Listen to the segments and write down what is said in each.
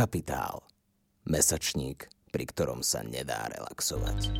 Kapitál. Mesačník, pri ktorom sa nedá relaxovať.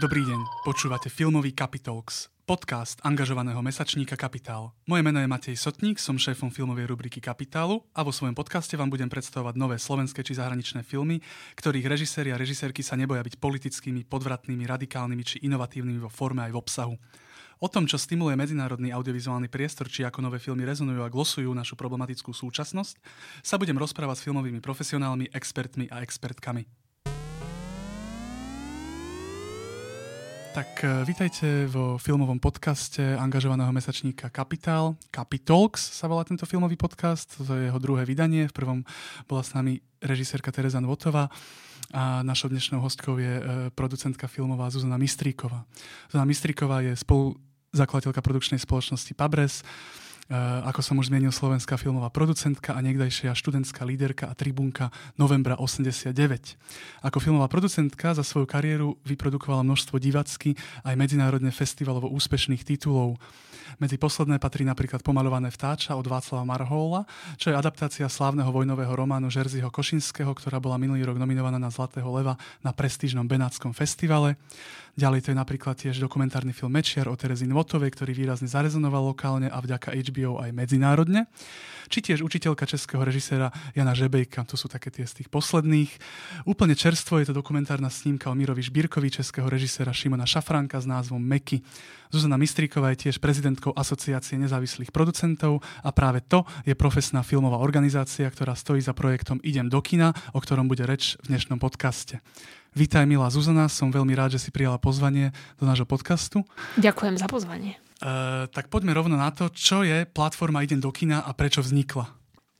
Dobrý deň, počúvate filmový Capitalx, podcast angažovaného mesačníka Kapitál. Moje meno je Matej Sotník, som šéfom filmovej rubriky Kapitálu a vo svojom podcaste vám budem predstavovať nové slovenské či zahraničné filmy, ktorých režiséri a režisérky sa neboja byť politickými, podvratnými, radikálnymi či inovatívnymi vo forme aj v obsahu. O tom, čo stimuluje medzinárodný audiovizuálny priestor, či ako nové filmy rezonujú a glosujú našu problematickú súčasnosť, sa budem rozprávať s filmovými profesionálmi, expertmi a expertkami. Tak e, vítajte vo filmovom podcaste angažovaného mesačníka Kapitál. Capitalx sa volá tento filmový podcast, to je jeho druhé vydanie. V prvom bola s nami režisérka Teresa Nvotová a našou dnešnou hostkou je e, producentka filmová Zuzana Mistríková. Zuzana Mistríková je spoluzakladateľka produkčnej spoločnosti Pabres, ako som už zmienil, slovenská filmová producentka a niekdajšia študentská líderka a tribunka novembra 89. Ako filmová producentka za svoju kariéru vyprodukovala množstvo divacky aj medzinárodne festivalovo úspešných titulov. Medzi posledné patrí napríklad Pomalované vtáča od Václava Marhola, čo je adaptácia slávneho vojnového románu Žerziho Košinského, ktorá bola minulý rok nominovaná na Zlatého leva na prestížnom Benátskom festivale. Ďalej to je napríklad tiež dokumentárny film Mečiar o Terezi Nvotovej, ktorý výrazne zarezonoval lokálne a vďaka HBO aj medzinárodne. Či tiež učiteľka českého režiséra Jana Žebejka, to sú také tie z tých posledných. Úplne čerstvo je to dokumentárna snímka o Mirovi Žbírkovi, českého režiséra Šimona Šafranka s názvom Meky. Zuzana Mistríková je tiež prezidentkou Asociácie nezávislých producentov a práve to je profesná filmová organizácia, ktorá stojí za projektom Idem do kina, o ktorom bude reč v dnešnom podcaste. Vítaj, milá Zuzana, som veľmi rád, že si prijala pozvanie do nášho podcastu. Ďakujem za pozvanie. Uh, tak poďme rovno na to, čo je platforma Idem do kina a prečo vznikla.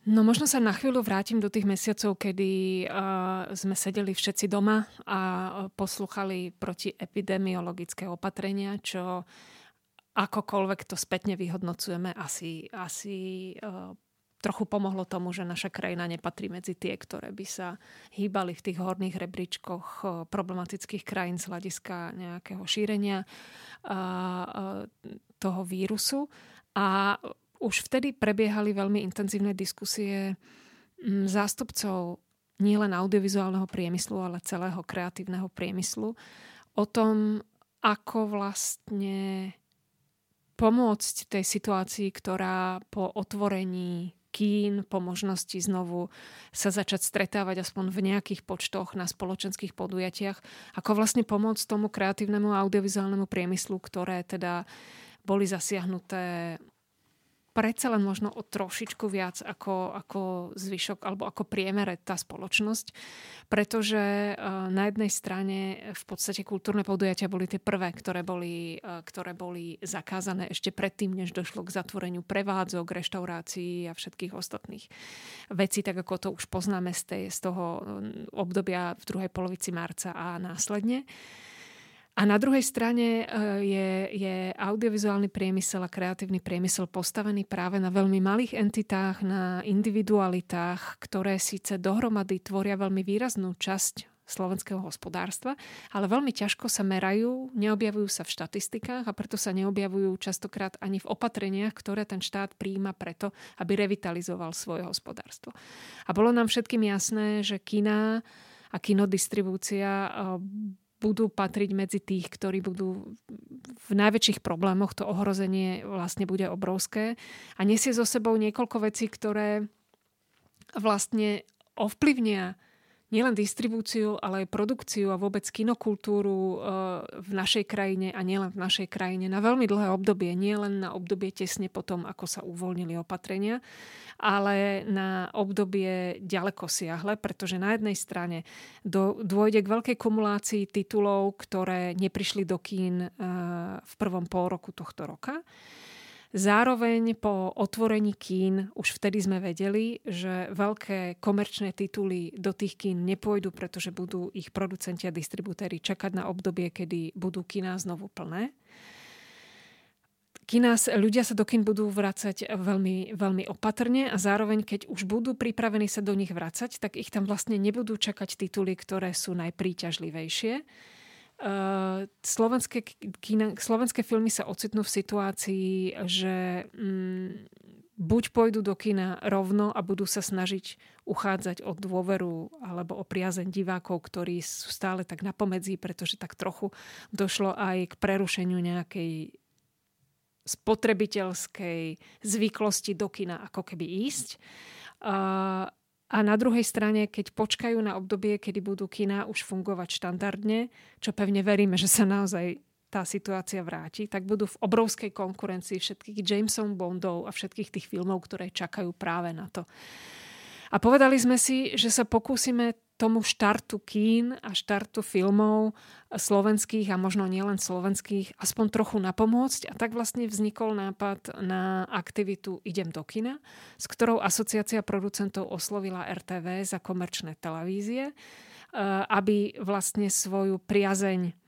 No možno sa na chvíľu vrátim do tých mesiacov, kedy uh, sme sedeli všetci doma a posluchali protiepidemiologické opatrenia, čo akokoľvek to spätne vyhodnocujeme, asi, asi uh, trochu pomohlo tomu, že naša krajina nepatrí medzi tie, ktoré by sa hýbali v tých horných rebríčkoch eh, problematických krajín z hľadiska nejakého šírenia eh, eh, toho vírusu. A už vtedy prebiehali veľmi intenzívne diskusie mm, zástupcov nielen audiovizuálneho priemyslu, ale celého kreatívneho priemyslu o tom, ako vlastne pomôcť tej situácii, ktorá po otvorení kín, po možnosti znovu sa začať stretávať aspoň v nejakých počtoch na spoločenských podujatiach, ako vlastne pomôcť tomu kreatívnemu audiovizuálnemu priemyslu, ktoré teda boli zasiahnuté predsa len možno o trošičku viac ako, ako zvyšok alebo ako priemere tá spoločnosť, pretože uh, na jednej strane v podstate kultúrne podujatia boli tie prvé, ktoré boli, uh, ktoré boli zakázané ešte predtým, než došlo k zatvoreniu prevádzok, reštaurácií a všetkých ostatných vecí, tak ako to už poznáme z, tej, z toho obdobia v druhej polovici marca a následne. A na druhej strane e, je, je audiovizuálny priemysel a kreatívny priemysel postavený práve na veľmi malých entitách, na individualitách, ktoré síce dohromady tvoria veľmi výraznú časť slovenského hospodárstva, ale veľmi ťažko sa merajú, neobjavujú sa v štatistikách a preto sa neobjavujú častokrát ani v opatreniach, ktoré ten štát príjima preto, aby revitalizoval svoje hospodárstvo. A bolo nám všetkým jasné, že kina a kinodistribúcia e, budú patriť medzi tých, ktorí budú v najväčších problémoch. To ohrozenie vlastne bude obrovské a nesie so sebou niekoľko vecí, ktoré vlastne ovplyvnia nielen distribúciu, ale aj produkciu a vôbec kinokultúru eh, v našej krajine a nielen v našej krajine na veľmi dlhé obdobie, nielen na obdobie tesne potom, ako sa uvoľnili opatrenia, ale na obdobie ďaleko siahle, pretože na jednej strane dôjde k veľkej kumulácii titulov, ktoré neprišli do kín uh, v prvom pol roku tohto roka. Zároveň po otvorení kín už vtedy sme vedeli, že veľké komerčné tituly do tých kín nepôjdu, pretože budú ich producenti a distribútéri čakať na obdobie, kedy budú kína znovu plné. kina, ľudia sa do kin budú vracať veľmi, veľmi opatrne a zároveň, keď už budú pripravení sa do nich vracať, tak ich tam vlastne nebudú čakať tituly, ktoré sú najpríťažlivejšie. Uh, slovenské, kina, slovenské filmy sa ocitnú v situácii, že mm, buď pôjdu do kina rovno a budú sa snažiť uchádzať o dôveru alebo o priazeň divákov, ktorí sú stále tak napomedzí, pretože tak trochu došlo aj k prerušeniu nejakej spotrebiteľskej zvyklosti do kina ako keby ísť. Uh, a na druhej strane, keď počkajú na obdobie, kedy budú kina už fungovať štandardne, čo pevne veríme, že sa naozaj tá situácia vráti, tak budú v obrovskej konkurencii všetkých Jameson Bondov a všetkých tých filmov, ktoré čakajú práve na to. A povedali sme si, že sa pokúsime tomu štartu kín a štartu filmov slovenských a možno nielen slovenských aspoň trochu napomôcť. A tak vlastne vznikol nápad na aktivitu Idem do kina, s ktorou asociácia producentov oslovila RTV za komerčné televízie, eh, aby vlastne svoju priazeň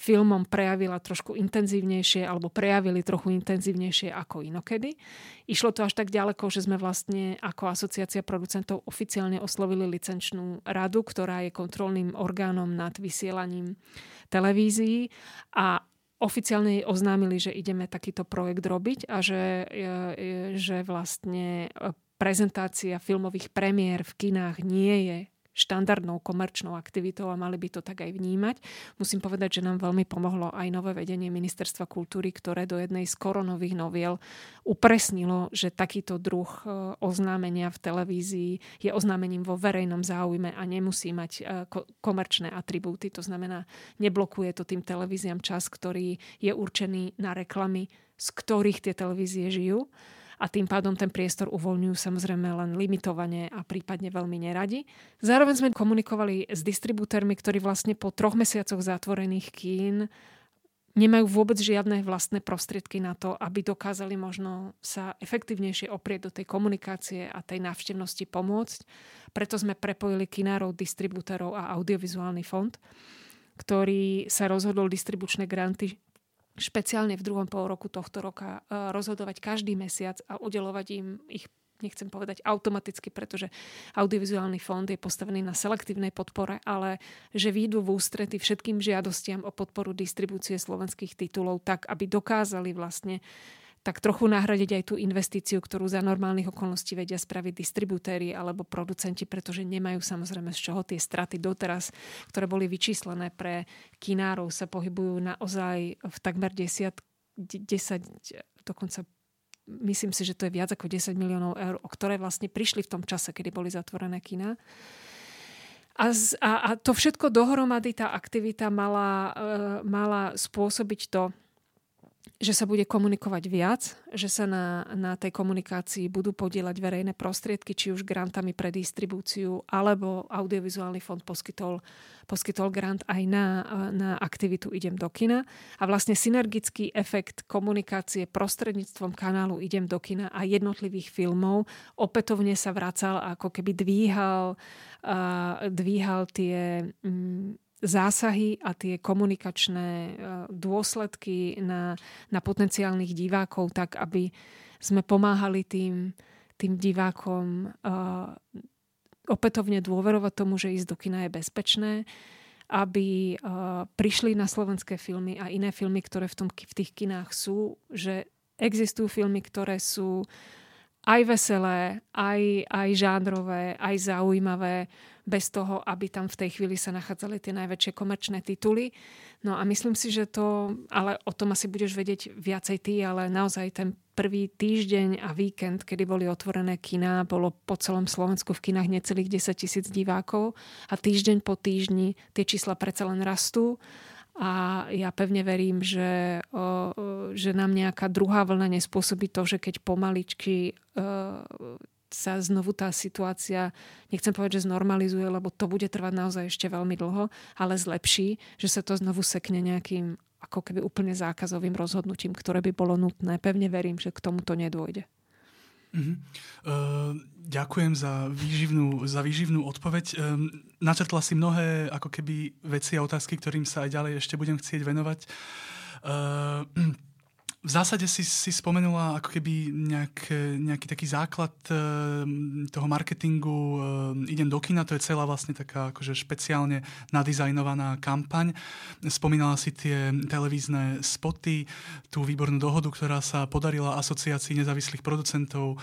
filmom prejavila trošku intenzívnejšie alebo prejavili trochu intenzívnejšie ako inokedy. Išlo to až tak ďaleko, že sme vlastne ako asociácia producentov oficiálne oslovili licenčnú radu, ktorá je kontrolným orgánom nad vysielaním televízií a oficiálne jej oznámili, že ideme takýto projekt robiť a že, že vlastne prezentácia filmových premiér v kinách nie je štandardnou komerčnou aktivitou a mali by to tak aj vnímať. Musím povedať, že nám veľmi pomohlo aj nové vedenie Ministerstva kultúry, ktoré do jednej z koronových noviel upresnilo, že takýto druh e, oznámenia v televízii je oznámením vo verejnom záujme a nemusí mať e, komerčné atribúty. To znamená, neblokuje to tým televíziám čas, ktorý je určený na reklamy, z ktorých tie televízie žijú a tým pádom ten priestor uvoľňujú samozrejme len limitovane a prípadne veľmi neradi. Zároveň sme komunikovali s distribútormi, ktorí vlastne po troch mesiacoch zatvorených kín nemajú vôbec žiadne vlastné prostriedky na to, aby dokázali možno sa efektívnejšie oprieť do tej komunikácie a tej návštevnosti pomôcť. Preto sme prepojili kinárov, distribútorov a audiovizuálny fond, ktorý sa rozhodol distribučné granty špeciálne v druhom pol roku tohto roka e, rozhodovať každý mesiac a udelovať im ich nechcem povedať automaticky, pretože audiovizuálny fond je postavený na selektívnej podpore, ale že výjdu v ústrety všetkým žiadostiam o podporu distribúcie slovenských titulov tak, aby dokázali vlastne tak trochu nahradiť aj tú investíciu, ktorú za normálnych okolností vedia spraviť distribútéri alebo producenti, pretože nemajú samozrejme z čoho tie straty doteraz, ktoré boli vyčíslené pre kinárov, sa pohybujú naozaj v takmer 10, 10 dokonca myslím si, že to je viac ako 10 miliónov eur, o ktoré vlastne prišli v tom čase, kedy boli zatvorené kina. A, z, a, a to všetko dohromady, tá aktivita mala, e, mala spôsobiť to, že sa bude komunikovať viac, že sa na, na tej komunikácii budú podielať verejné prostriedky, či už grantami pre distribúciu, alebo audiovizuálny fond poskytol, poskytol grant aj na, na aktivitu Idem do kina. A vlastne synergický efekt komunikácie prostredníctvom kanálu Idem do kina a jednotlivých filmov opätovne sa vracal ako keby dvíhal, uh, dvíhal tie... Um, zásahy a tie komunikačné e, dôsledky na, na potenciálnych divákov, tak aby sme pomáhali tým, tým divákom uh, opätovne dôverovať tomu, že ísť do kina je bezpečné, aby uh, prišli na slovenské filmy a iné filmy, ktoré v, tom, v tých kinách sú, že existujú filmy, ktoré sú aj veselé, aj, aj žánrové, aj zaujímavé, bez toho, aby tam v tej chvíli sa nachádzali tie najväčšie komerčné tituly. No a myslím si, že to, ale o tom asi budeš vedieť viacej ty, ale naozaj ten prvý týždeň a víkend, kedy boli otvorené kina, bolo po celom Slovensku v kinách necelých 10 tisíc divákov a týždeň po týždni tie čísla predsa len rastú a ja pevne verím, že, že nám nejaká druhá vlna nespôsobí to, že keď pomaličky o, sa znovu tá situácia, nechcem povedať, že znormalizuje, lebo to bude trvať naozaj ešte veľmi dlho, ale zlepší, že sa to znovu sekne nejakým ako keby úplne zákazovým rozhodnutím, ktoré by bolo nutné. Pevne verím, že k tomuto nedôjde. Uh-huh. Uh, ďakujem za výživnú, za výživnú odpoveď. Um, načrtla si mnohé ako keby veci a otázky, ktorým sa aj ďalej ešte budem chcieť venovať. Uh, v zásade si, si spomenula ako keby nejak, nejaký taký základ e, toho marketingu e, Idem do kina, to je celá vlastne taká akože špeciálne nadizajnovaná kampaň. Spomínala si tie televízne spoty, tú výbornú dohodu, ktorá sa podarila asociácii nezávislých producentov e,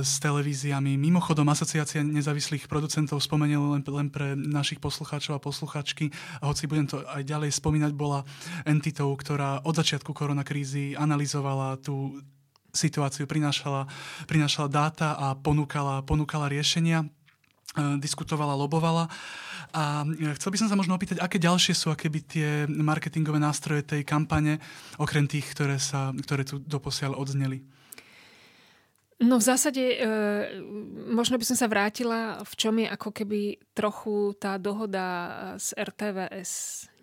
s televíziami. Mimochodom, asociácia nezávislých producentov spomenul len, len pre našich poslucháčov a posluchačky, hoci budem to aj ďalej spomínať, bola entitou, ktorá od začiatku koronakrízy krízy, analyzovala tú situáciu, prinášala, prinášala dáta a ponúkala, ponúkala riešenia e, diskutovala, lobovala. A e, chcel by som sa možno opýtať, aké ďalšie sú aké by tie marketingové nástroje tej kampane, okrem tých, ktoré, sa, ktoré tu doposiaľ odzneli? No v zásade e, možno by som sa vrátila, v čom je ako keby trochu tá dohoda z RTVS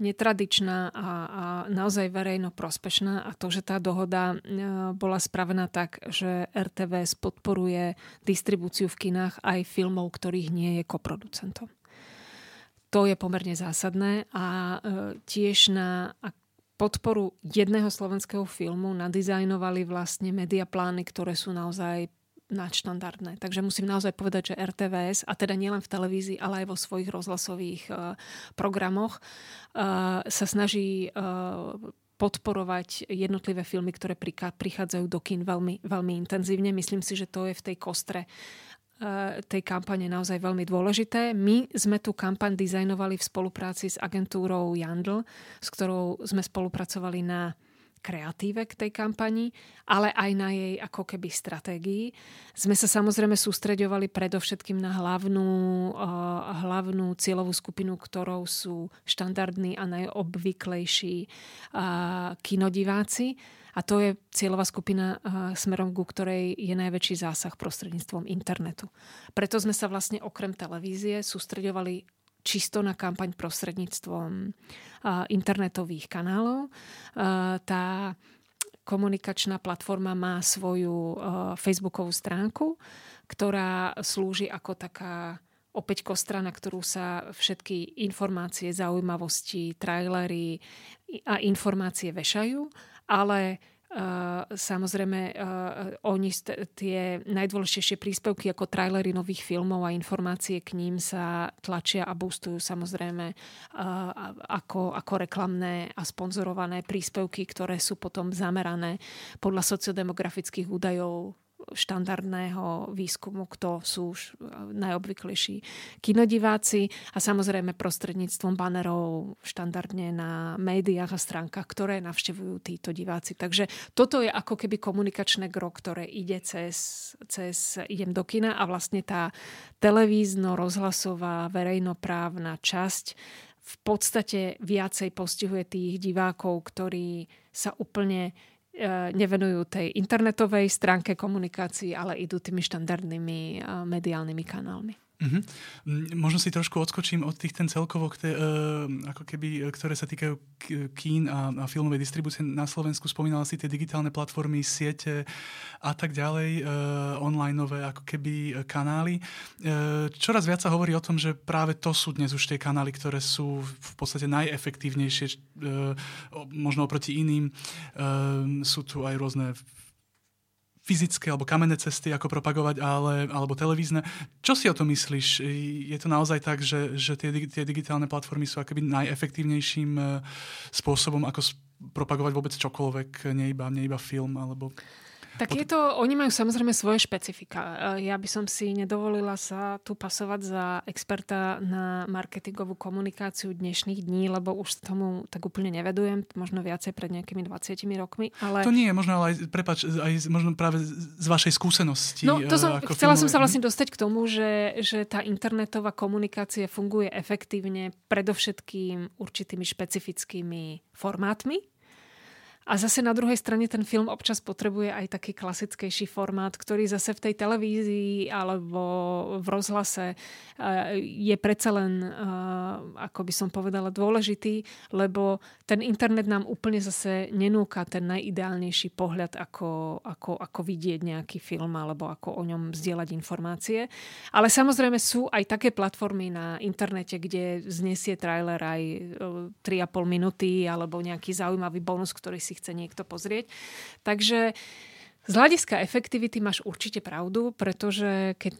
netradičná a, a naozaj verejno prospešná a to, že tá dohoda e, bola spravená tak, že RTVS podporuje distribúciu v kinách aj filmov, ktorých nie je koproducentom. To je pomerne zásadné a e, tiež na podporu jedného slovenského filmu nadizajnovali vlastne mediaplány, ktoré sú naozaj nadštandardné. Takže musím naozaj povedať, že RTVS, a teda nielen v televízii, ale aj vo svojich rozhlasových uh, programoch, uh, sa snaží uh, podporovať jednotlivé filmy, ktoré prichádzajú do kín veľmi, veľmi intenzívne. Myslím si, že to je v tej kostre tej kampane naozaj veľmi dôležité. My sme tú kampaň dizajnovali v spolupráci s agentúrou Jandl, s ktorou sme spolupracovali na kreatíve k tej kampani, ale aj na jej ako keby stratégii. Sme sa samozrejme sústreďovali predovšetkým na hlavnú, uh, hlavnú cieľovú skupinu, ktorou sú štandardní a najobvyklejší uh, kinodiváci a to je cieľová skupina smerom, ku ktorej je najväčší zásah prostredníctvom internetu. Preto sme sa vlastne okrem televízie sústredovali čisto na kampaň prostredníctvom internetových kanálov. Tá komunikačná platforma má svoju facebookovú stránku, ktorá slúži ako taká opäť kostra, na ktorú sa všetky informácie, zaujímavosti, trailery a informácie vešajú ale Uh, samozrejme, uh, oni tie najdôležitejšie príspevky ako trailery nových filmov a informácie k ním sa tlačia a boostujú samozrejme uh, ako, ako reklamné a sponzorované príspevky, ktoré sú potom zamerané podľa sociodemografických údajov štandardného výskumu, kto sú už najobvyklejší kinodiváci a samozrejme prostredníctvom banerov štandardne na médiách a stránkach, ktoré navštevujú títo diváci. Takže toto je ako keby komunikačné gro, ktoré ide cez, cez idem do kina a vlastne tá televízno-rozhlasová verejnoprávna časť v podstate viacej postihuje tých divákov, ktorí sa úplne E, nevenujú tej internetovej stránke komunikácií, ale idú tými štandardnými e, mediálnymi kanálmi. Uh-huh. Možno si trošku odskočím od tých ten celkovo, kte, uh, ako keby, ktoré sa týkajú kín a, a filmovej distribúcie na Slovensku. Spomínala si tie digitálne platformy, siete a tak ďalej, onlineové ako keby kanály. Čoraz viac sa hovorí o tom, že práve to sú dnes už tie kanály, ktoré sú v podstate najefektívnejšie, možno oproti iným. Uh, sú tu aj rôzne fyzické alebo kamenné cesty, ako propagovať, ale, alebo televízne. Čo si o to myslíš? Je to naozaj tak, že, že tie, tie digitálne platformy sú akoby najefektívnejším e, spôsobom, ako propagovať vôbec čokoľvek, nie iba, nie iba film alebo... Tak je to, oni majú samozrejme svoje špecifika. E, ja by som si nedovolila sa tu pasovať za experta na marketingovú komunikáciu dnešných dní, lebo už tomu tak úplne nevedujem, možno viacej pred nejakými 20 rokmi. Ale... To nie je, možno ale aj, prepač, aj možno práve z vašej skúsenosti. No, to som, e, chcela filmové... som sa vlastne dostať k tomu, že, že tá internetová komunikácia funguje efektívne predovšetkým určitými špecifickými formátmi, a zase na druhej strane ten film občas potrebuje aj taký klasickejší formát, ktorý zase v tej televízii alebo v rozhlase eh, je predsa len, eh, ako by som povedala, dôležitý, lebo ten internet nám úplne zase nenúka ten najideálnejší pohľad, ako, ako, ako vidieť nejaký film alebo ako o ňom zdieľať informácie. Ale samozrejme sú aj také platformy na internete, kde znesie trailer aj 3,5 eh, minúty alebo nejaký zaujímavý bonus, ktorý si chce niekto pozrieť. Takže z hľadiska efektivity máš určite pravdu, pretože keď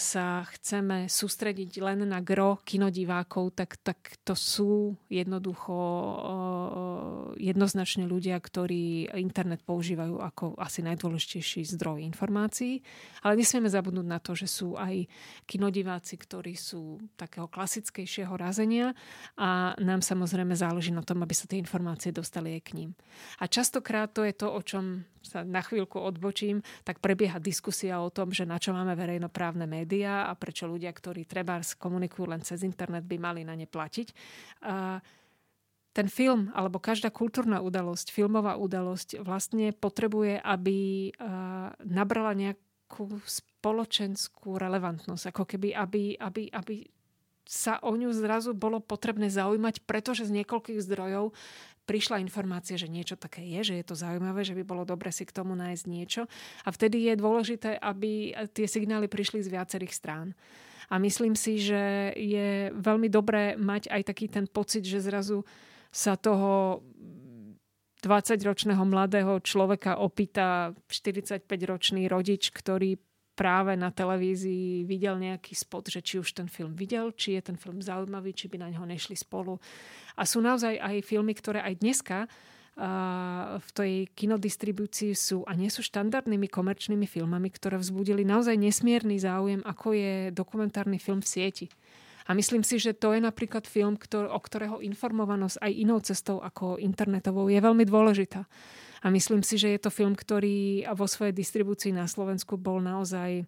sa chceme sústrediť len na gro kinodivákov, tak, tak to sú jednoducho jednoznačne ľudia, ktorí internet používajú ako asi najdôležitejší zdroj informácií. Ale nesmieme zabudnúť na to, že sú aj kinodiváci, ktorí sú takého klasickejšieho razenia a nám samozrejme záleží na tom, aby sa tie informácie dostali aj k ním. A častokrát to je to, o čom sa na chvíľku odbočím, tak prebieha diskusia o tom, že na čo máme verejnoprávne médiá a prečo ľudia, ktorí treba komunikujú len cez internet, by mali na ne platiť. A ten film alebo každá kultúrna udalosť, filmová udalosť vlastne potrebuje, aby nabrala nejakú spoločenskú relevantnosť. Ako keby, aby, aby, aby sa o ňu zrazu bolo potrebné zaujímať, pretože z niekoľkých zdrojov prišla informácia, že niečo také je, že je to zaujímavé, že by bolo dobre si k tomu nájsť niečo. A vtedy je dôležité, aby tie signály prišli z viacerých strán. A myslím si, že je veľmi dobré mať aj taký ten pocit, že zrazu sa toho 20-ročného mladého človeka opýta 45-ročný rodič, ktorý práve na televízii videl nejaký spot, že či už ten film videl, či je ten film zaujímavý, či by na ňo nešli spolu. A sú naozaj aj filmy, ktoré aj dneska v tej kinodistribúcii sú a nie sú štandardnými komerčnými filmami, ktoré vzbudili naozaj nesmierny záujem, ako je dokumentárny film v sieti. A myslím si, že to je napríklad film, ktor- o ktorého informovanosť aj inou cestou ako internetovou je veľmi dôležitá. A myslím si, že je to film, ktorý vo svojej distribúcii na Slovensku bol naozaj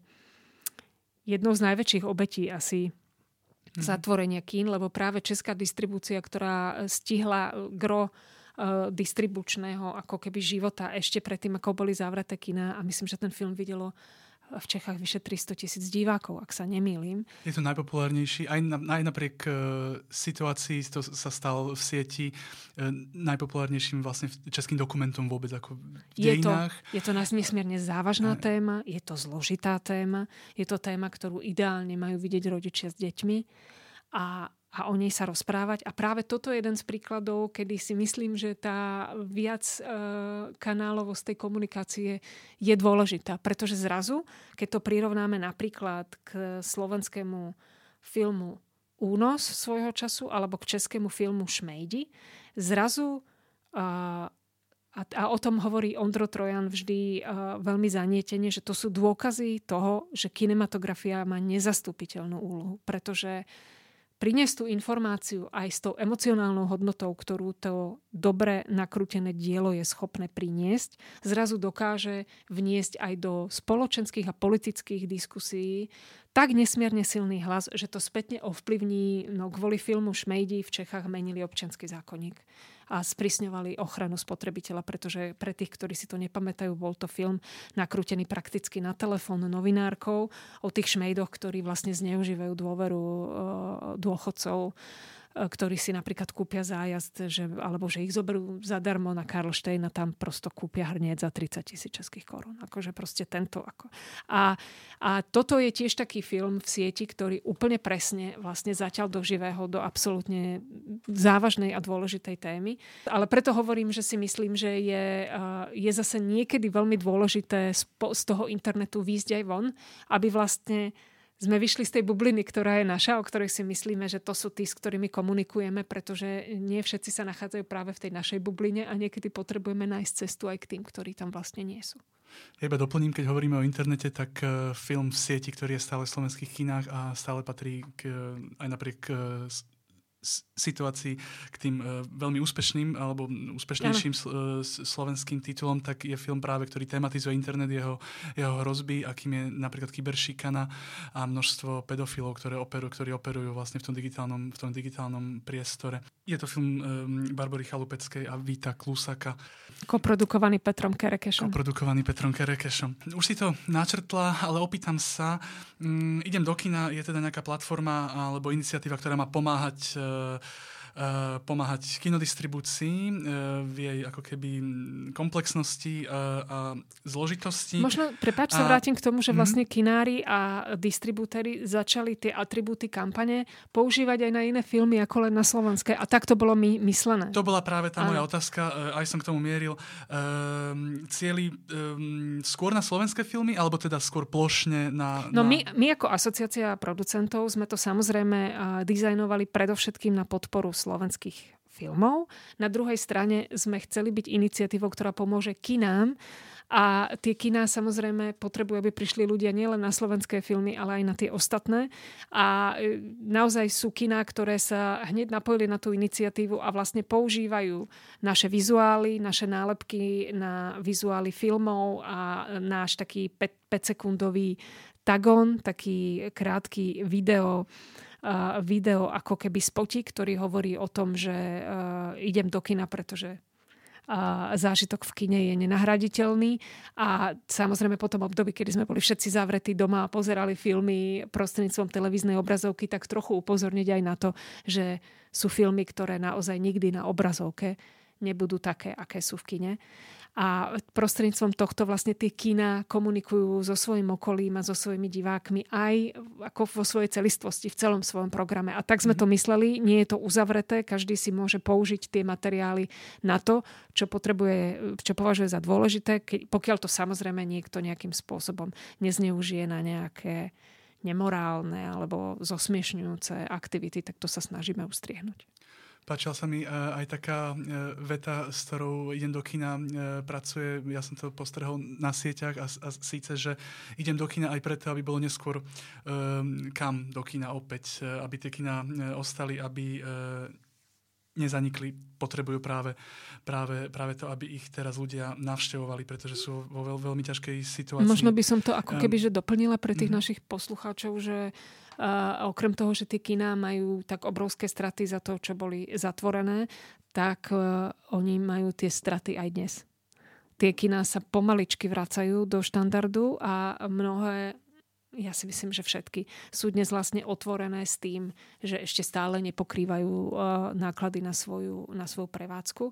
jednou z najväčších obetí asi mm. zatvorenia kín, lebo práve česká distribúcia, ktorá stihla gro uh, distribučného ako keby života ešte predtým, ako boli zavreté kina a myslím, že ten film videlo v Čechách vyše 300 tisíc divákov, ak sa nemýlim. Je to najpopulárnejší, aj, na, aj napriek uh, situácii to sa stal v sieti uh, najpopulárnejším vlastne českým dokumentom vôbec ako v je dejinách. To, je to nesmierne závažná aj. téma, je to zložitá téma, je to téma, ktorú ideálne majú vidieť rodičia s deťmi a a o nej sa rozprávať. A práve toto je jeden z príkladov, kedy si myslím, že tá viac e, kanálovosť tej komunikácie je dôležitá. Pretože zrazu, keď to prirovnáme napríklad k slovenskému filmu Únos svojho času alebo k českému filmu Šmejdi, zrazu e, a, a o tom hovorí Ondro Trojan vždy uh, veľmi zanietene, že to sú dôkazy toho, že kinematografia má nezastupiteľnú úlohu, pretože priniesť tú informáciu aj s tou emocionálnou hodnotou, ktorú to dobre nakrútené dielo je schopné priniesť, zrazu dokáže vniesť aj do spoločenských a politických diskusí tak nesmierne silný hlas, že to spätne ovplyvní, no kvôli filmu Šmejdi v Čechách menili občanský zákonník a sprísňovali ochranu spotrebiteľa, pretože pre tých, ktorí si to nepamätajú, bol to film nakrútený prakticky na telefón novinárkou o tých šmejdoch, ktorí vlastne zneužívajú dôveru dôchodcov ktorí si napríklad kúpia zájazd, že, alebo že ich zoberú zadarmo na Karlštejn a tam prosto kúpia hrnieť za 30 tisíc českých korún. Akože proste tento. Ako. A, a toto je tiež taký film v sieti, ktorý úplne presne vlastne zatiaľ do živého, do absolútne závažnej a dôležitej témy. Ale preto hovorím, že si myslím, že je, je zase niekedy veľmi dôležité z toho internetu výjsť aj von, aby vlastne sme vyšli z tej bubliny, ktorá je naša, o ktorej si myslíme, že to sú tí, s ktorými komunikujeme, pretože nie všetci sa nachádzajú práve v tej našej bubline a niekedy potrebujeme nájsť cestu aj k tým, ktorí tam vlastne nie sú. Ja iba doplním, keď hovoríme o internete, tak uh, film v sieti, ktorý je stále v slovenských kinách a stále patrí k, uh, aj napriek situácii k tým uh, veľmi úspešným alebo úspešnejším uh, slovenským titulom, tak je film práve, ktorý tematizuje internet, jeho, jeho hrozby, akým je napríklad kyberšikana a množstvo pedofilov, ktoré operujú, ktorí operujú vlastne v tom digitálnom, v tom digitálnom priestore. Je to film um, Barbory Chalupeckej a Víta Klusaka. Koprodukovaný Petrom Kerekešom. Koprodukovaný Petrom Kerekešom. Už si to načrtla, ale opýtam sa, um, idem do kina, je teda nejaká platforma alebo iniciatíva, ktorá má pomáhať uh, pomáhať kinodistribúcii uh, v jej ako keby komplexnosti a, a zložitosti. Možno, prepáč, sa vrátim k tomu, že mhm. vlastne kinári a distribútory začali tie atribúty kampane používať aj na iné filmy ako len na slovenské. A tak to bolo my, myslené. To bola práve tá moja otázka, aj som k tomu mieril. Um, cieli um, skôr na slovenské filmy, alebo teda skôr plošne na... No my, my ako asociácia producentov sme to samozrejme dizajnovali predovšetkým na podporu slovenských filmov. Na druhej strane sme chceli byť iniciatívou, ktorá pomôže kinám a tie kiná samozrejme potrebujú, aby prišli ľudia nielen na slovenské filmy, ale aj na tie ostatné. A e, naozaj sú kiná, ktoré sa hneď napojili na tú iniciatívu a vlastne používajú naše vizuály, naše nálepky na vizuály filmov a náš taký 5-sekundový tagon, taký krátky video video ako keby spotík, ktorý hovorí o tom, že uh, idem do kina, pretože a zážitok v kine je nenahraditeľný. A samozrejme po tom období, kedy sme boli všetci zavretí doma a pozerali filmy prostredníctvom televíznej obrazovky, tak trochu upozorniť aj na to, že sú filmy, ktoré naozaj nikdy na obrazovke nebudú také, aké sú v kine a prostredníctvom tohto vlastne tie kina komunikujú so svojím okolím a so svojimi divákmi aj ako vo svojej celistvosti, v celom svojom programe. A tak sme to mysleli, nie je to uzavreté, každý si môže použiť tie materiály na to, čo potrebuje, čo považuje za dôležité, keď, pokiaľ to samozrejme niekto nejakým spôsobom nezneužije na nejaké nemorálne alebo zosmiešňujúce aktivity, tak to sa snažíme ustriehnúť. Páčila sa mi uh, aj taká uh, veta, s ktorou idem do kina, uh, pracuje, ja som to postrehol na sieťach a, a síce, že idem do kina aj preto, aby bolo neskôr uh, kam do kina opäť, aby tie kina ostali, aby nezanikli, potrebujú práve, práve, práve to, aby ich teraz ľudia navštevovali, pretože sú vo veľ, veľmi ťažkej situácii. Možno by som to ako keby že doplnila pre tých mm-hmm. našich poslucháčov, že uh, okrem toho, že tie kiná majú tak obrovské straty za to, čo boli zatvorené, tak uh, oni majú tie straty aj dnes. Tie kiná sa pomaličky vracajú do štandardu a mnohé ja si myslím, že všetky sú dnes vlastne otvorené s tým, že ešte stále nepokrývajú uh, náklady na svoju, na svoju prevádzku.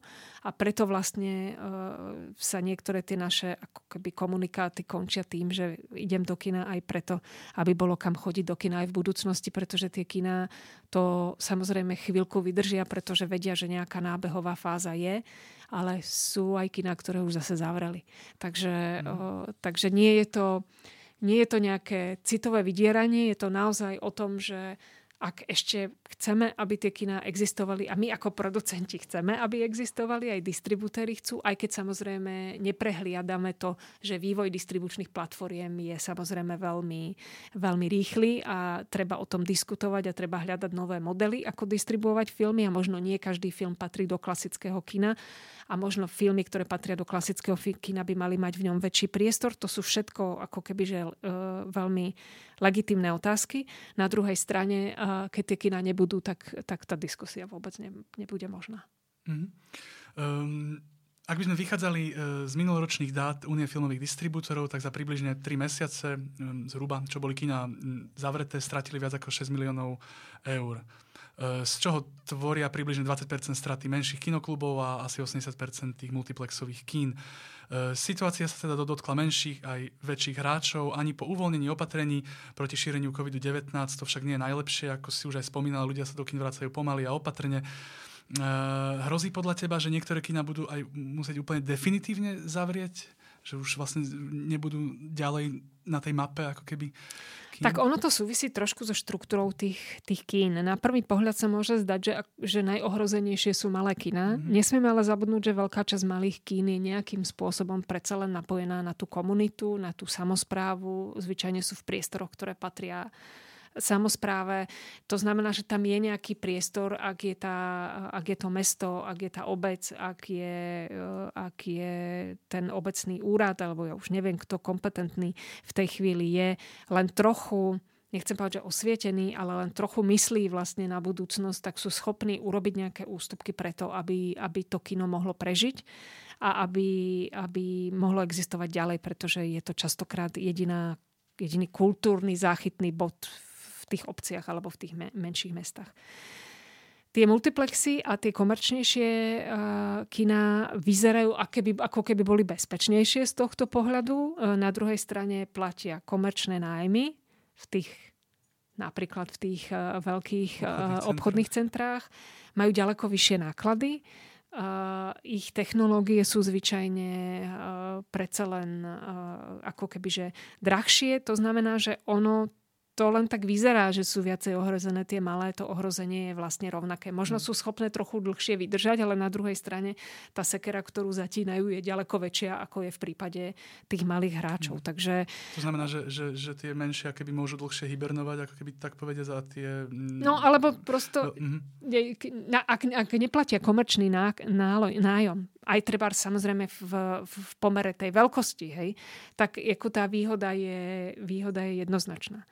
A preto vlastne uh, sa niektoré tie naše ako keby komunikáty končia tým, že idem do kina aj preto, aby bolo kam chodiť do kina aj v budúcnosti, pretože tie kina to samozrejme chvíľku vydržia, pretože vedia, že nejaká nábehová fáza je, ale sú aj kina, ktoré už zase zavreli. Takže, uh, takže nie je to nie je to nejaké citové vydieranie, je to naozaj o tom, že ak ešte chceme, aby tie kina existovali a my ako producenti chceme, aby existovali, aj distribútory chcú, aj keď samozrejme neprehliadame to, že vývoj distribučných platformiem je samozrejme veľmi, veľmi rýchly a treba o tom diskutovať a treba hľadať nové modely, ako distribuovať filmy a možno nie každý film patrí do klasického kina a možno filmy, ktoré patria do klasického kina by mali mať v ňom väčší priestor. To sú všetko ako keby že, uh, veľmi legitimné otázky. Na druhej strane, uh, keď tie kina nebudú, tak, tak tá diskusia vôbec ne, nebude možná. Mm-hmm. Um, ak by sme vychádzali uh, z minuloročných dát Unie filmových distribútorov, tak za približne 3 mesiace um, zhruba, čo boli kina zavreté, stratili viac ako 6 miliónov eur. Eh, z čoho tvoria približne 20% straty menších kinoklubov a asi 80% tých multiplexových kín. Eh, situácia sa teda dotkla menších aj väčších hráčov. Ani po uvoľnení opatrení proti šíreniu COVID-19 to však nie je najlepšie, ako si už aj spomínal, ľudia sa do kín vracajú pomaly a opatrne. Uh, hrozí podľa teba, že niektoré kina budú aj musieť úplne definitívne zavrieť? Že už vlastne nebudú ďalej na tej mape ako keby kín? Tak ono to súvisí trošku so štruktúrou tých, tých kín. Na prvý pohľad sa môže zdať, že, že najohrozenejšie sú malé kina. Mm-hmm. Nesmieme ale zabudnúť, že veľká časť malých kín je nejakým spôsobom predsa len napojená na tú komunitu, na tú samozprávu. Zvyčajne sú v priestoroch, ktoré patria samozpráve. To znamená, že tam je nejaký priestor, ak je, tá, ak je to mesto, ak je tá obec, ak je, eh, ak je ten obecný úrad, alebo ja už neviem, kto kompetentný v tej chvíli je, len trochu nechcem povedať, že osvietený, ale len trochu myslí vlastne na budúcnosť, tak sú schopní urobiť nejaké ústupky preto, aby, aby to kino mohlo prežiť a aby, aby mohlo existovať ďalej, pretože je to častokrát jediná, jediný kultúrny záchytný bod v tých obciach alebo v tých me- menších mestách. tie multiplexy a tie komerčnejšie uh, kina vyzerajú akéby, ako keby boli bezpečnejšie z tohto pohľadu. Uh, na druhej strane platia komerčné nájmy v tých napríklad v tých uh, veľkých uh, obchodných centrách. Majú ďaleko vyššie náklady. Uh, ich technológie sú zvyčajne uh, predsa len uh, ako keby že drahšie. To znamená, že ono to len tak vyzerá, že sú viacej ohrozené tie malé, to ohrozenie je vlastne rovnaké. Možno mm. sú schopné trochu dlhšie vydržať, ale na druhej strane tá sekera, ktorú zatínajú, je ďaleko väčšia, ako je v prípade tých malých hráčov. Mm. Takže... To znamená, že, že, že tie menšie keby môžu dlhšie hibernovať, ako keby tak povedia za tie... Mm, no, alebo prosto, mm-hmm. ak, ak neplatia komerčný ná, nájom, nájom, aj treba samozrejme v, v pomere tej veľkosti, hej, tak ako tá výhoda je, výhoda je jednoznačná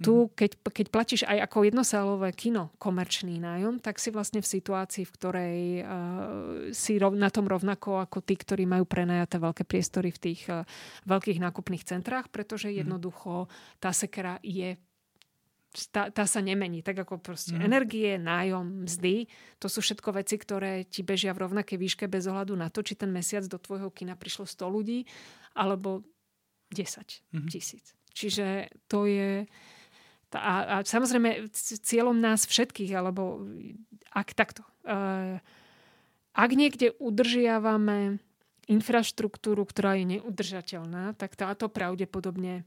tu, mhm. keď, keď platíš aj ako jednosálové kino komerčný nájom, tak si vlastne v situácii, v ktorej uh, si rov, na tom rovnako ako tí, ktorí majú prenajaté veľké priestory v tých uh, veľkých nákupných centrách, pretože mhm. jednoducho tá sekera je tá, tá sa nemení. Tak ako proste mm. energie, nájom, mzdy, to sú všetko veci, ktoré ti bežia v rovnakej výške bez ohľadu na to, či ten mesiac do tvojho kina prišlo 100 ľudí alebo 10 mm. tisíc. Čiže to je... A, a samozrejme cieľom nás všetkých, alebo ak takto. Uh, ak niekde udržiavame infraštruktúru, ktorá je neudržateľná, tak táto pravdepodobne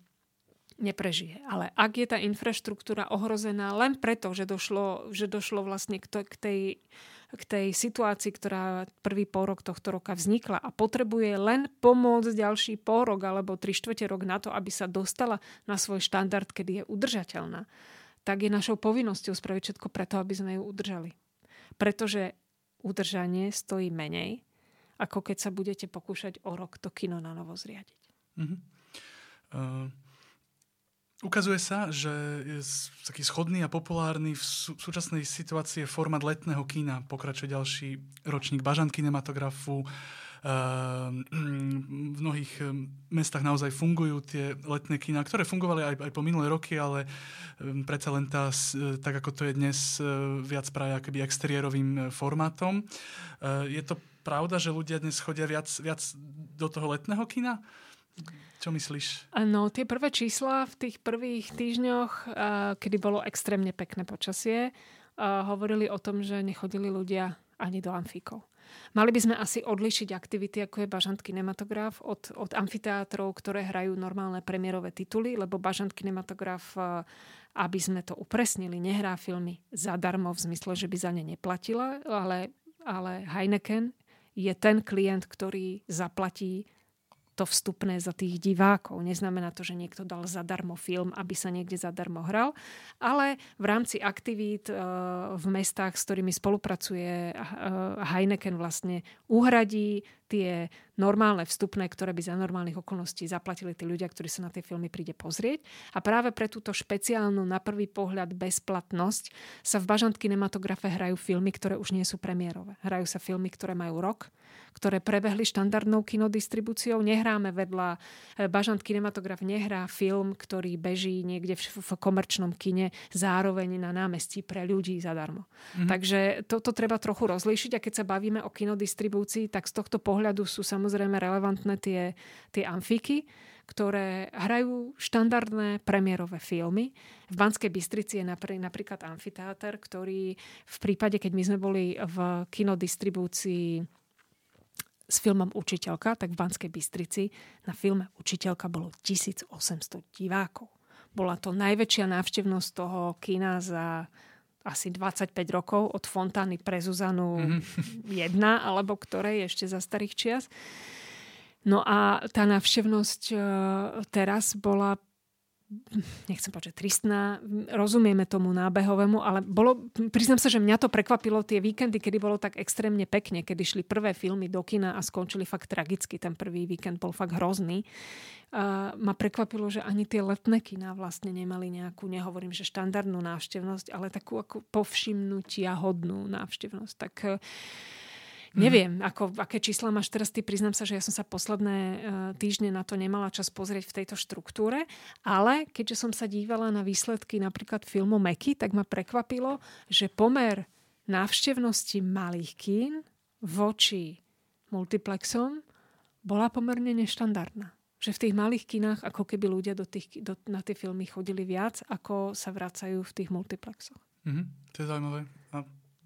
neprežije. Ale ak je tá infraštruktúra ohrozená len preto, že došlo, že došlo vlastne k, k tej k tej situácii, ktorá prvý rok tohto roka vznikla a potrebuje len pomôcť ďalší rok alebo tri štvrte rok na to, aby sa dostala na svoj štandard, kedy je udržateľná, tak je našou povinnosťou spraviť všetko preto, aby sme ju udržali. Pretože udržanie stojí menej, ako keď sa budete pokúšať o rok to kino na novo zriadiť. Mm-hmm. Uh... Ukazuje sa, že je taký schodný a populárny v, sú, v súčasnej situácii formát letného kína. Pokračuje ďalší ročník Bažan kinematografu. Uh, v mnohých ehm, mestách naozaj fungujú tie letné kína, ktoré fungovali aj, aj po minulé roky, ale um, predsa len tá, tak ako to je dnes, uh, viac práve akoby exteriérovým e, formátom. Je to pravda, že ľudia dnes chodia viac, viac do toho letného kina? Čo myslíš? No, tie prvé čísla v tých prvých týždňoch, kedy bolo extrémne pekné počasie, hovorili o tom, že nechodili ľudia ani do amfíkov. Mali by sme asi odlišiť aktivity, ako je Bažant kinematograf, od, od amfiteátrov, ktoré hrajú normálne premiérové tituly, lebo Bažant kinematograf, aby sme to upresnili, nehrá filmy zadarmo v zmysle, že by za ne neplatila, ale, ale Heineken je ten klient, ktorý zaplatí to vstupné za tých divákov. Neznamená to, že niekto dal zadarmo film, aby sa niekde zadarmo hral, ale v rámci aktivít e, v mestách, s ktorými spolupracuje e, Heineken vlastne uhradí tie normálne vstupné, ktoré by za normálnych okolností zaplatili tí ľudia, ktorí sa na tie filmy príde pozrieť. A práve pre túto špeciálnu na prvý pohľad bezplatnosť sa v Bažant kinematografe hrajú filmy, ktoré už nie sú premiérové. Hrajú sa filmy, ktoré majú rok, ktoré prebehli štandardnou kinodistribúciou. Nehráme vedľa, e, Bažant kinematograf nehrá film, ktorý beží niekde v, v komerčnom kine zároveň na námestí pre ľudí zadarmo. Mm-hmm. Takže toto treba trochu rozlíšiť a keď sa bavíme o kinodistribúcii, tak z tohto pohľadu sú samozrejme relevantné tie, tie amfiky, ktoré hrajú štandardné premiérové filmy. V Banskej Bystrici je napríklad amfiteáter, ktorý v prípade, keď my sme boli v kinodistribúcii s filmom Učiteľka, tak v Banskej Bystrici na filme Učiteľka bolo 1800 divákov. Bola to najväčšia návštevnosť toho kina za asi 25 rokov od Fontány pre Zuzanu mm-hmm. jedna, alebo ktorej ešte za starých čias. No a tá návštevnosť e, teraz bola nechcem povedať, tristná, rozumieme tomu nábehovému, ale bolo, priznám sa, že mňa to prekvapilo tie víkendy, kedy bolo tak extrémne pekne, kedy šli prvé filmy do kina a skončili fakt tragicky. Ten prvý víkend bol fakt hrozný. Uh, ma prekvapilo, že ani tie letné kina vlastne nemali nejakú, nehovorím, že štandardnú návštevnosť, ale takú ako povšimnutia hodnú návštevnosť. Tak. Neviem, ako, aké čísla máš teraz. Ty priznám sa, že ja som sa posledné uh, týždne na to nemala čas pozrieť v tejto štruktúre, ale keďže som sa dívala na výsledky napríklad filmu Meky, tak ma prekvapilo, že pomer návštevnosti malých kín voči multiplexom bola pomerne neštandardná. Že v tých malých kinách ako keby ľudia do tých, do, na tie filmy chodili viac, ako sa vracajú v tých multiplexoch. Mm-hmm, to je zaujímavé. A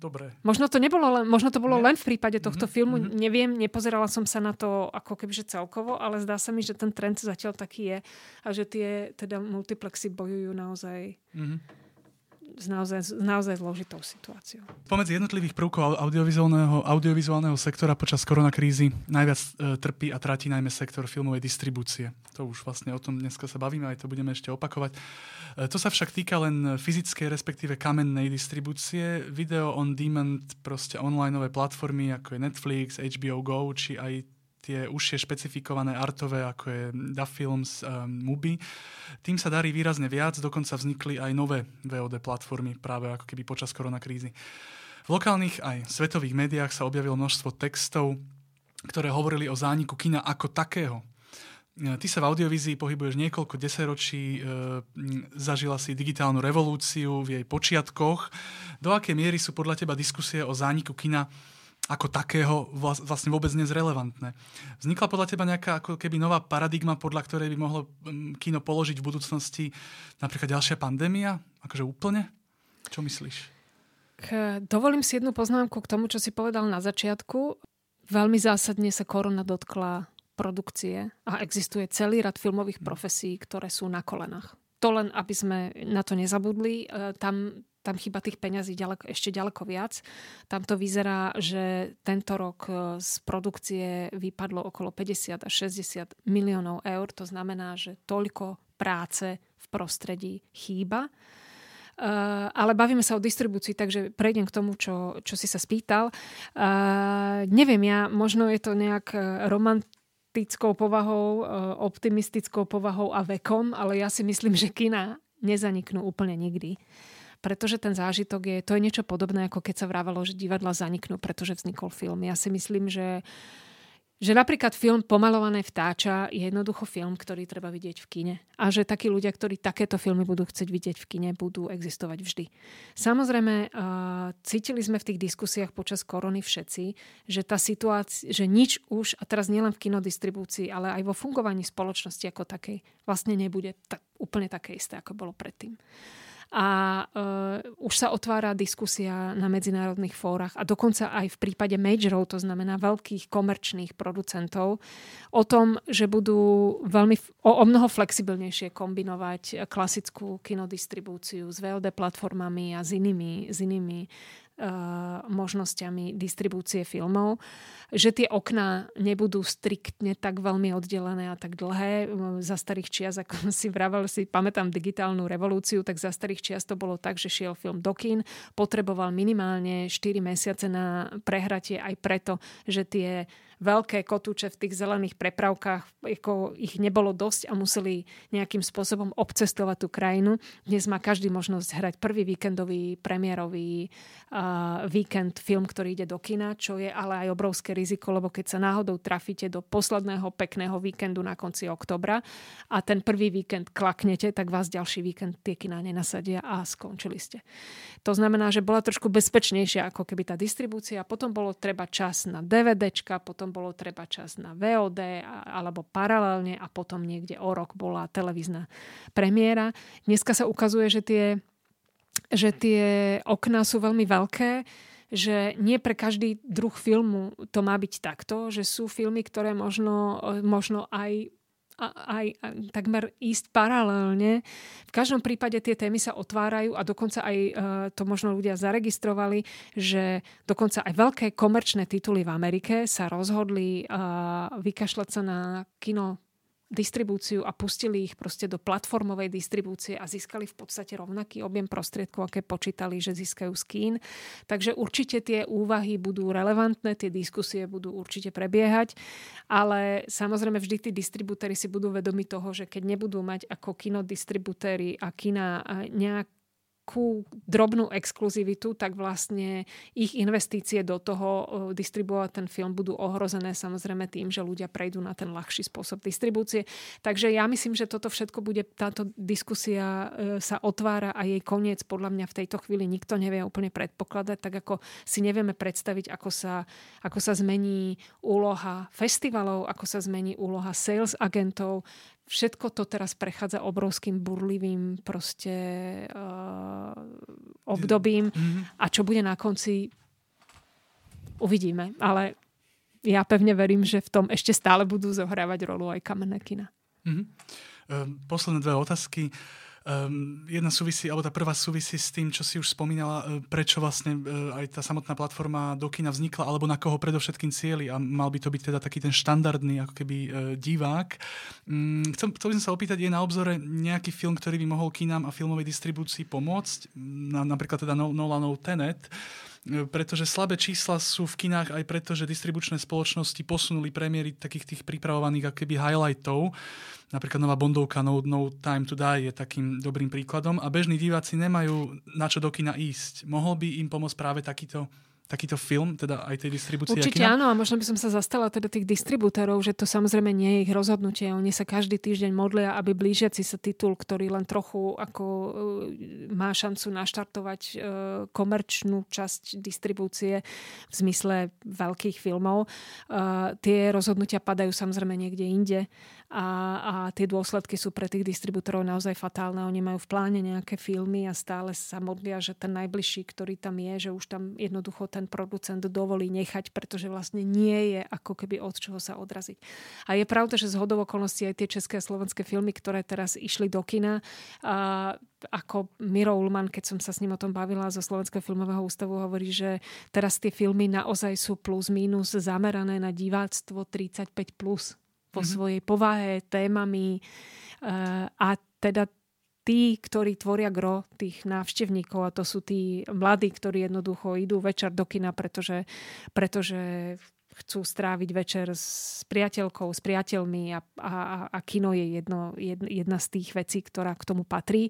Dobre. Možno to, nebolo len, možno to bolo len v prípade tohto mm-hmm. filmu. Mm-hmm. Neviem, nepozerala som sa na to ako kebyže celkovo, ale zdá sa mi, že ten trend zatiaľ taký je a že tie teda multiplexy bojujú naozaj mm-hmm s naozaj, naozaj zložitou situáciou. Pomedzi jednotlivých prvkov audiovizuálneho, audiovizuálneho sektora počas koronakrízy najviac e, trpí a tratí najmä sektor filmovej distribúcie. To už vlastne o tom dneska sa bavíme, aj to budeme ešte opakovať. E, to sa však týka len fyzickej, respektíve kamennej distribúcie. Video on demand, proste onlineové platformy ako je Netflix, HBO Go, či aj tie užšie špecifikované artové, ako je Da Films, um, Mubi. Tým sa darí výrazne viac, dokonca vznikli aj nové VOD platformy práve ako keby počas koronakrízy. V lokálnych aj svetových médiách sa objavilo množstvo textov, ktoré hovorili o zániku kina ako takého. E, ty sa v audiovízii pohybuješ niekoľko desaťročí, e, zažila si digitálnu revolúciu v jej počiatkoch. Do akej miery sú podľa teba diskusie o zániku kina ako takého vlastne vôbec nezrelevantné. Vznikla podľa teba nejaká ako keby nová paradigma, podľa ktorej by mohlo mm, kino položiť v budúcnosti napríklad ďalšia pandémia? Akože úplne? Čo myslíš? Dovolím si jednu poznámku k tomu, čo si povedal na začiatku. Veľmi zásadne sa korona dotkla produkcie a existuje celý rad filmových hm. profesí, ktoré sú na kolenách. To len, aby sme na to nezabudli. E, tam tam chyba tých peňazí ďaleko, ešte ďaleko viac. Tam to vyzerá, že tento rok e, z produkcie vypadlo okolo 50 až 60 miliónov eur. To znamená, že toľko práce v prostredí chýba. Uh, ale bavíme sa o distribúcii, takže prejdem k tomu, čo, čo si sa spýtal. Uh, neviem ja, možno je to nejak romantickou povahou, uh, optimistickou povahou a vekom, ale ja si myslím, že kina nezaniknú úplne nikdy. Pretože ten zážitok je, to je niečo podobné, ako keď sa vrávalo, že divadla zaniknú, pretože vznikol film. Ja si myslím, že že napríklad film Pomalované vtáča je jednoducho film, ktorý treba vidieť v kine. A že takí ľudia, ktorí takéto filmy budú chcieť vidieť v kine, budú existovať vždy. Samozrejme, uh, cítili sme v tých diskusiách počas korony všetci, že tá situácia, že nič už, a teraz nielen v kinodistribúcii, ale aj vo fungovaní spoločnosti ako takej, vlastne nebude tak, úplne také isté, ako bolo predtým a uh, už sa otvára diskusia na medzinárodných fórach a dokonca aj v prípade majorov, to znamená veľkých komerčných producentov, o tom, že budú veľmi, o, o mnoho flexibilnejšie kombinovať klasickú kinodistribúciu s VOD platformami a s inými, s inými možnosťami distribúcie filmov, že tie okná nebudú striktne tak veľmi oddelené a tak dlhé. Za starých čias, ako si vravel, si pamätám digitálnu revolúciu, tak za starých čias to bolo tak, že šiel film do kín, potreboval minimálne 4 mesiace na prehratie aj preto, že tie veľké kotúče v tých zelených prepravkách, ako ich nebolo dosť a museli nejakým spôsobom obcestovať tú krajinu. Dnes má každý možnosť hrať prvý víkendový premiérový uh, víkend film, ktorý ide do kina, čo je ale aj obrovské riziko, lebo keď sa náhodou trafíte do posledného pekného víkendu na konci oktobra a ten prvý víkend klaknete, tak vás ďalší víkend tie kina nenasadia a skončili ste. To znamená, že bola trošku bezpečnejšia ako keby tá distribúcia. Potom bolo treba čas na DVDčka, potom bolo treba čas na VOD alebo paralelne a potom niekde o rok bola televízna premiéra. Dneska sa ukazuje, že tie, že tie okná sú veľmi veľké, že nie pre každý druh filmu to má byť takto, že sú filmy, ktoré možno, možno aj aj, aj takmer ísť paralelne. V každom prípade tie témy sa otvárajú a dokonca aj uh, to možno ľudia zaregistrovali, že dokonca aj veľké komerčné tituly v Amerike sa rozhodli uh, vykašľať sa na kino distribúciu a pustili ich proste do platformovej distribúcie a získali v podstate rovnaký objem prostriedkov, aké počítali, že získajú z. Takže určite tie úvahy budú relevantné, tie diskusie budú určite prebiehať, ale samozrejme vždy tí distribútory si budú vedomi toho, že keď nebudú mať ako kinodistribútory a kina nejak takú drobnú exkluzivitu, tak vlastne ich investície do toho distribuovať ten film budú ohrozené samozrejme tým, že ľudia prejdú na ten ľahší spôsob distribúcie. Takže ja myslím, že toto všetko bude, táto diskusia e, sa otvára a jej koniec podľa mňa v tejto chvíli nikto nevie úplne predpokladať, tak ako si nevieme predstaviť, ako sa, ako sa zmení úloha festivalov, ako sa zmení úloha sales agentov, všetko to teraz prechádza obrovským burlivým proste uh, obdobím mm-hmm. a čo bude na konci uvidíme, ale ja pevne verím, že v tom ešte stále budú zohrávať rolu aj kamenné kina. Mm-hmm. Posledné dve otázky. Um, jedna súvisí, alebo tá prvá súvisí s tým, čo si už spomínala, uh, prečo vlastne uh, aj tá samotná platforma do kina vznikla, alebo na koho predovšetkým cieli. A mal by to byť teda taký ten štandardný ako keby uh, divák. Um, chcel, chcel by som sa opýtať, je na obzore nejaký film, ktorý by mohol kinám a filmovej distribúcii pomôcť, na, napríklad teda Nolanov Tenet, pretože slabé čísla sú v kinách aj preto, že distribučné spoločnosti posunuli premiéry takých tých pripravovaných akoby highlightov. Napríklad nová Bondovka No, no Time to Die je takým dobrým príkladom a bežní diváci nemajú na čo do kina ísť. Mohol by im pomôcť práve takýto takýto film, teda aj tej distribúcie? Určite áno a možno by som sa zastala teda tých distribútorov, že to samozrejme nie je ich rozhodnutie. Oni sa každý týždeň modlia, aby blížiaci sa titul, ktorý len trochu ako uh, má šancu naštartovať uh, komerčnú časť distribúcie v zmysle veľkých filmov. Uh, tie rozhodnutia padajú samozrejme niekde inde a, a tie dôsledky sú pre tých distribútorov naozaj fatálne. Oni majú v pláne nejaké filmy a stále sa modlia, že ten najbližší, ktorý tam je, že už tam jednoducho ten producent dovolí nechať, pretože vlastne nie je ako keby od čoho sa odraziť. A je pravda, že z hodov okolností aj tie české a slovenské filmy, ktoré teraz išli do kina, a ako Miro Ulman, keď som sa s ním o tom bavila zo Slovenského filmového ústavu, hovorí, že teraz tie filmy naozaj sú plus minus zamerané na diváctvo 35+. Plus po mm-hmm. svojej povahe, témami uh, a teda tí, ktorí tvoria gro tých návštevníkov a to sú tí mladí, ktorí jednoducho idú večer do kina, pretože, pretože chcú stráviť večer s priateľkou, s priateľmi a, a, a kino je jedno, jedna z tých vecí, ktorá k tomu patrí,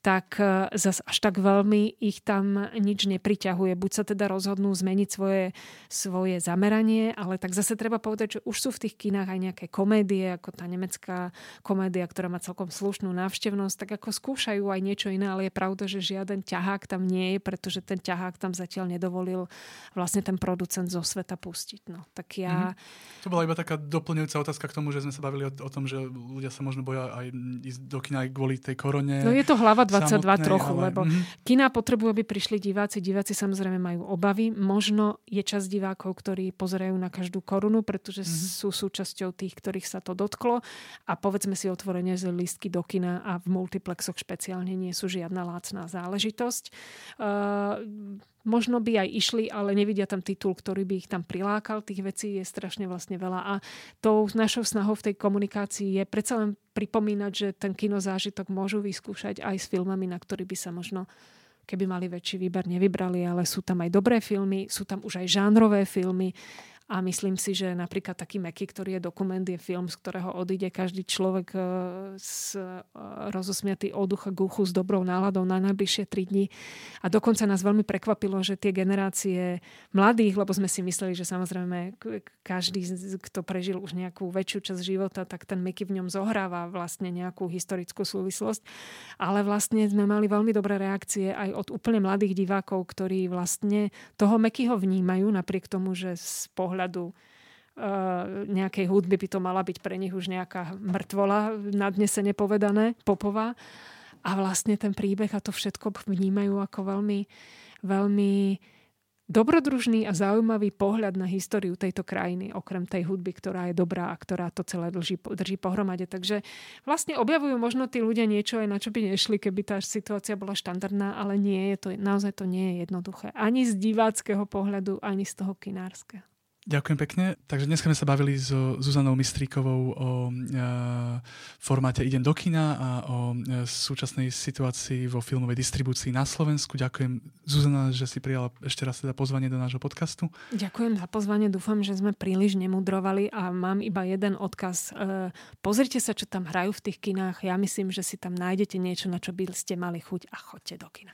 tak e, zas až tak veľmi ich tam nič nepriťahuje. Buď sa teda rozhodnú zmeniť svoje, svoje zameranie, ale tak zase treba povedať, že už sú v tých kinách aj nejaké komédie, ako tá nemecká komédia, ktorá má celkom slušnú návštevnosť, tak ako skúšajú aj niečo iné, ale je pravda, že žiaden ťahák tam nie je, pretože ten ťahák tam zatiaľ nedovolil vlastne ten producent zo sveta pustiť. No tak ja... Mm-hmm. To bola iba taká doplňujúca otázka k tomu, že sme sa bavili o, o tom, že ľudia sa možno boja aj ísť do kina aj kvôli tej korone. No je to hlava 22 samotnej, trochu, ale... lebo mm-hmm. kina potrebujú, aby prišli diváci. Diváci samozrejme majú obavy. Možno je čas divákov, ktorí pozerajú na každú korunu, pretože mm-hmm. sú súčasťou tých, ktorých sa to dotklo. A povedzme si otvorene, že lístky do kina a v multiplexoch špeciálne nie sú žiadna lácná záležitosť. Uh, možno by aj išli, ale nevidia tam titul, ktorý by ich tam prilákal. Tých vecí je strašne vlastne veľa a tou našou snahou v tej komunikácii je predsa len pripomínať, že ten kinozážitok môžu vyskúšať aj s filmami, na ktorý by sa možno keby mali väčší výber, nevybrali, ale sú tam aj dobré filmy, sú tam už aj žánrové filmy a myslím si, že napríklad taký Meky, ktorý je dokument, je film, z ktorého odíde každý človek z, e, e, rozosmiatý od ducha k uchu s dobrou náladou na najbližšie tri dni. A dokonca nás veľmi prekvapilo, že tie generácie mladých, lebo sme si mysleli, že samozrejme každý, kto prežil už nejakú väčšiu časť života, tak ten Meky v ňom zohráva vlastne nejakú historickú súvislosť. Ale vlastne sme mali veľmi dobré reakcie aj od úplne mladých divákov, ktorí vlastne toho Mekyho vnímajú, napriek tomu, že z pohľadu pohľadu Uh, nejakej hudby by to mala byť pre nich už nejaká mŕtvola, nadnesene povedané, popová. A vlastne ten príbeh a to všetko vnímajú ako veľmi, veľmi dobrodružný a zaujímavý pohľad na históriu tejto krajiny, okrem tej hudby, ktorá je dobrá a ktorá to celé drží, drží pohromade. Takže vlastne objavujú možno tí ľudia niečo aj na čo by nešli, keby tá situácia bola štandardná, ale nie je to, naozaj to nie je jednoduché. Ani z diváckého pohľadu, ani z toho kinárskeho. Ďakujem pekne. Takže dnes sme sa bavili so Zuzanou Mistríkovou o e, formáte Idem do kina a o e, súčasnej situácii vo filmovej distribúcii na Slovensku. Ďakujem Zuzana, že si prijala ešte raz teda pozvanie do nášho podcastu. Ďakujem za pozvanie. Dúfam, že sme príliš nemudrovali a mám iba jeden odkaz. E, pozrite sa, čo tam hrajú v tých kinách. Ja myslím, že si tam nájdete niečo, na čo by ste mali chuť a chodte do kina.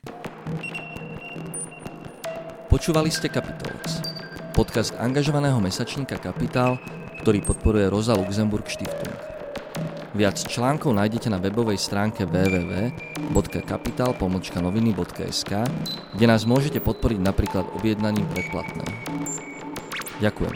Počúvali ste Capitals podcast angažovaného mesačníka Kapitál, ktorý podporuje Rosa Luxemburg Stiftung. Viac článkov nájdete na webovej stránke www.kapital.noviny.sk, kde nás môžete podporiť napríklad objednaním predplatného. Ďakujem.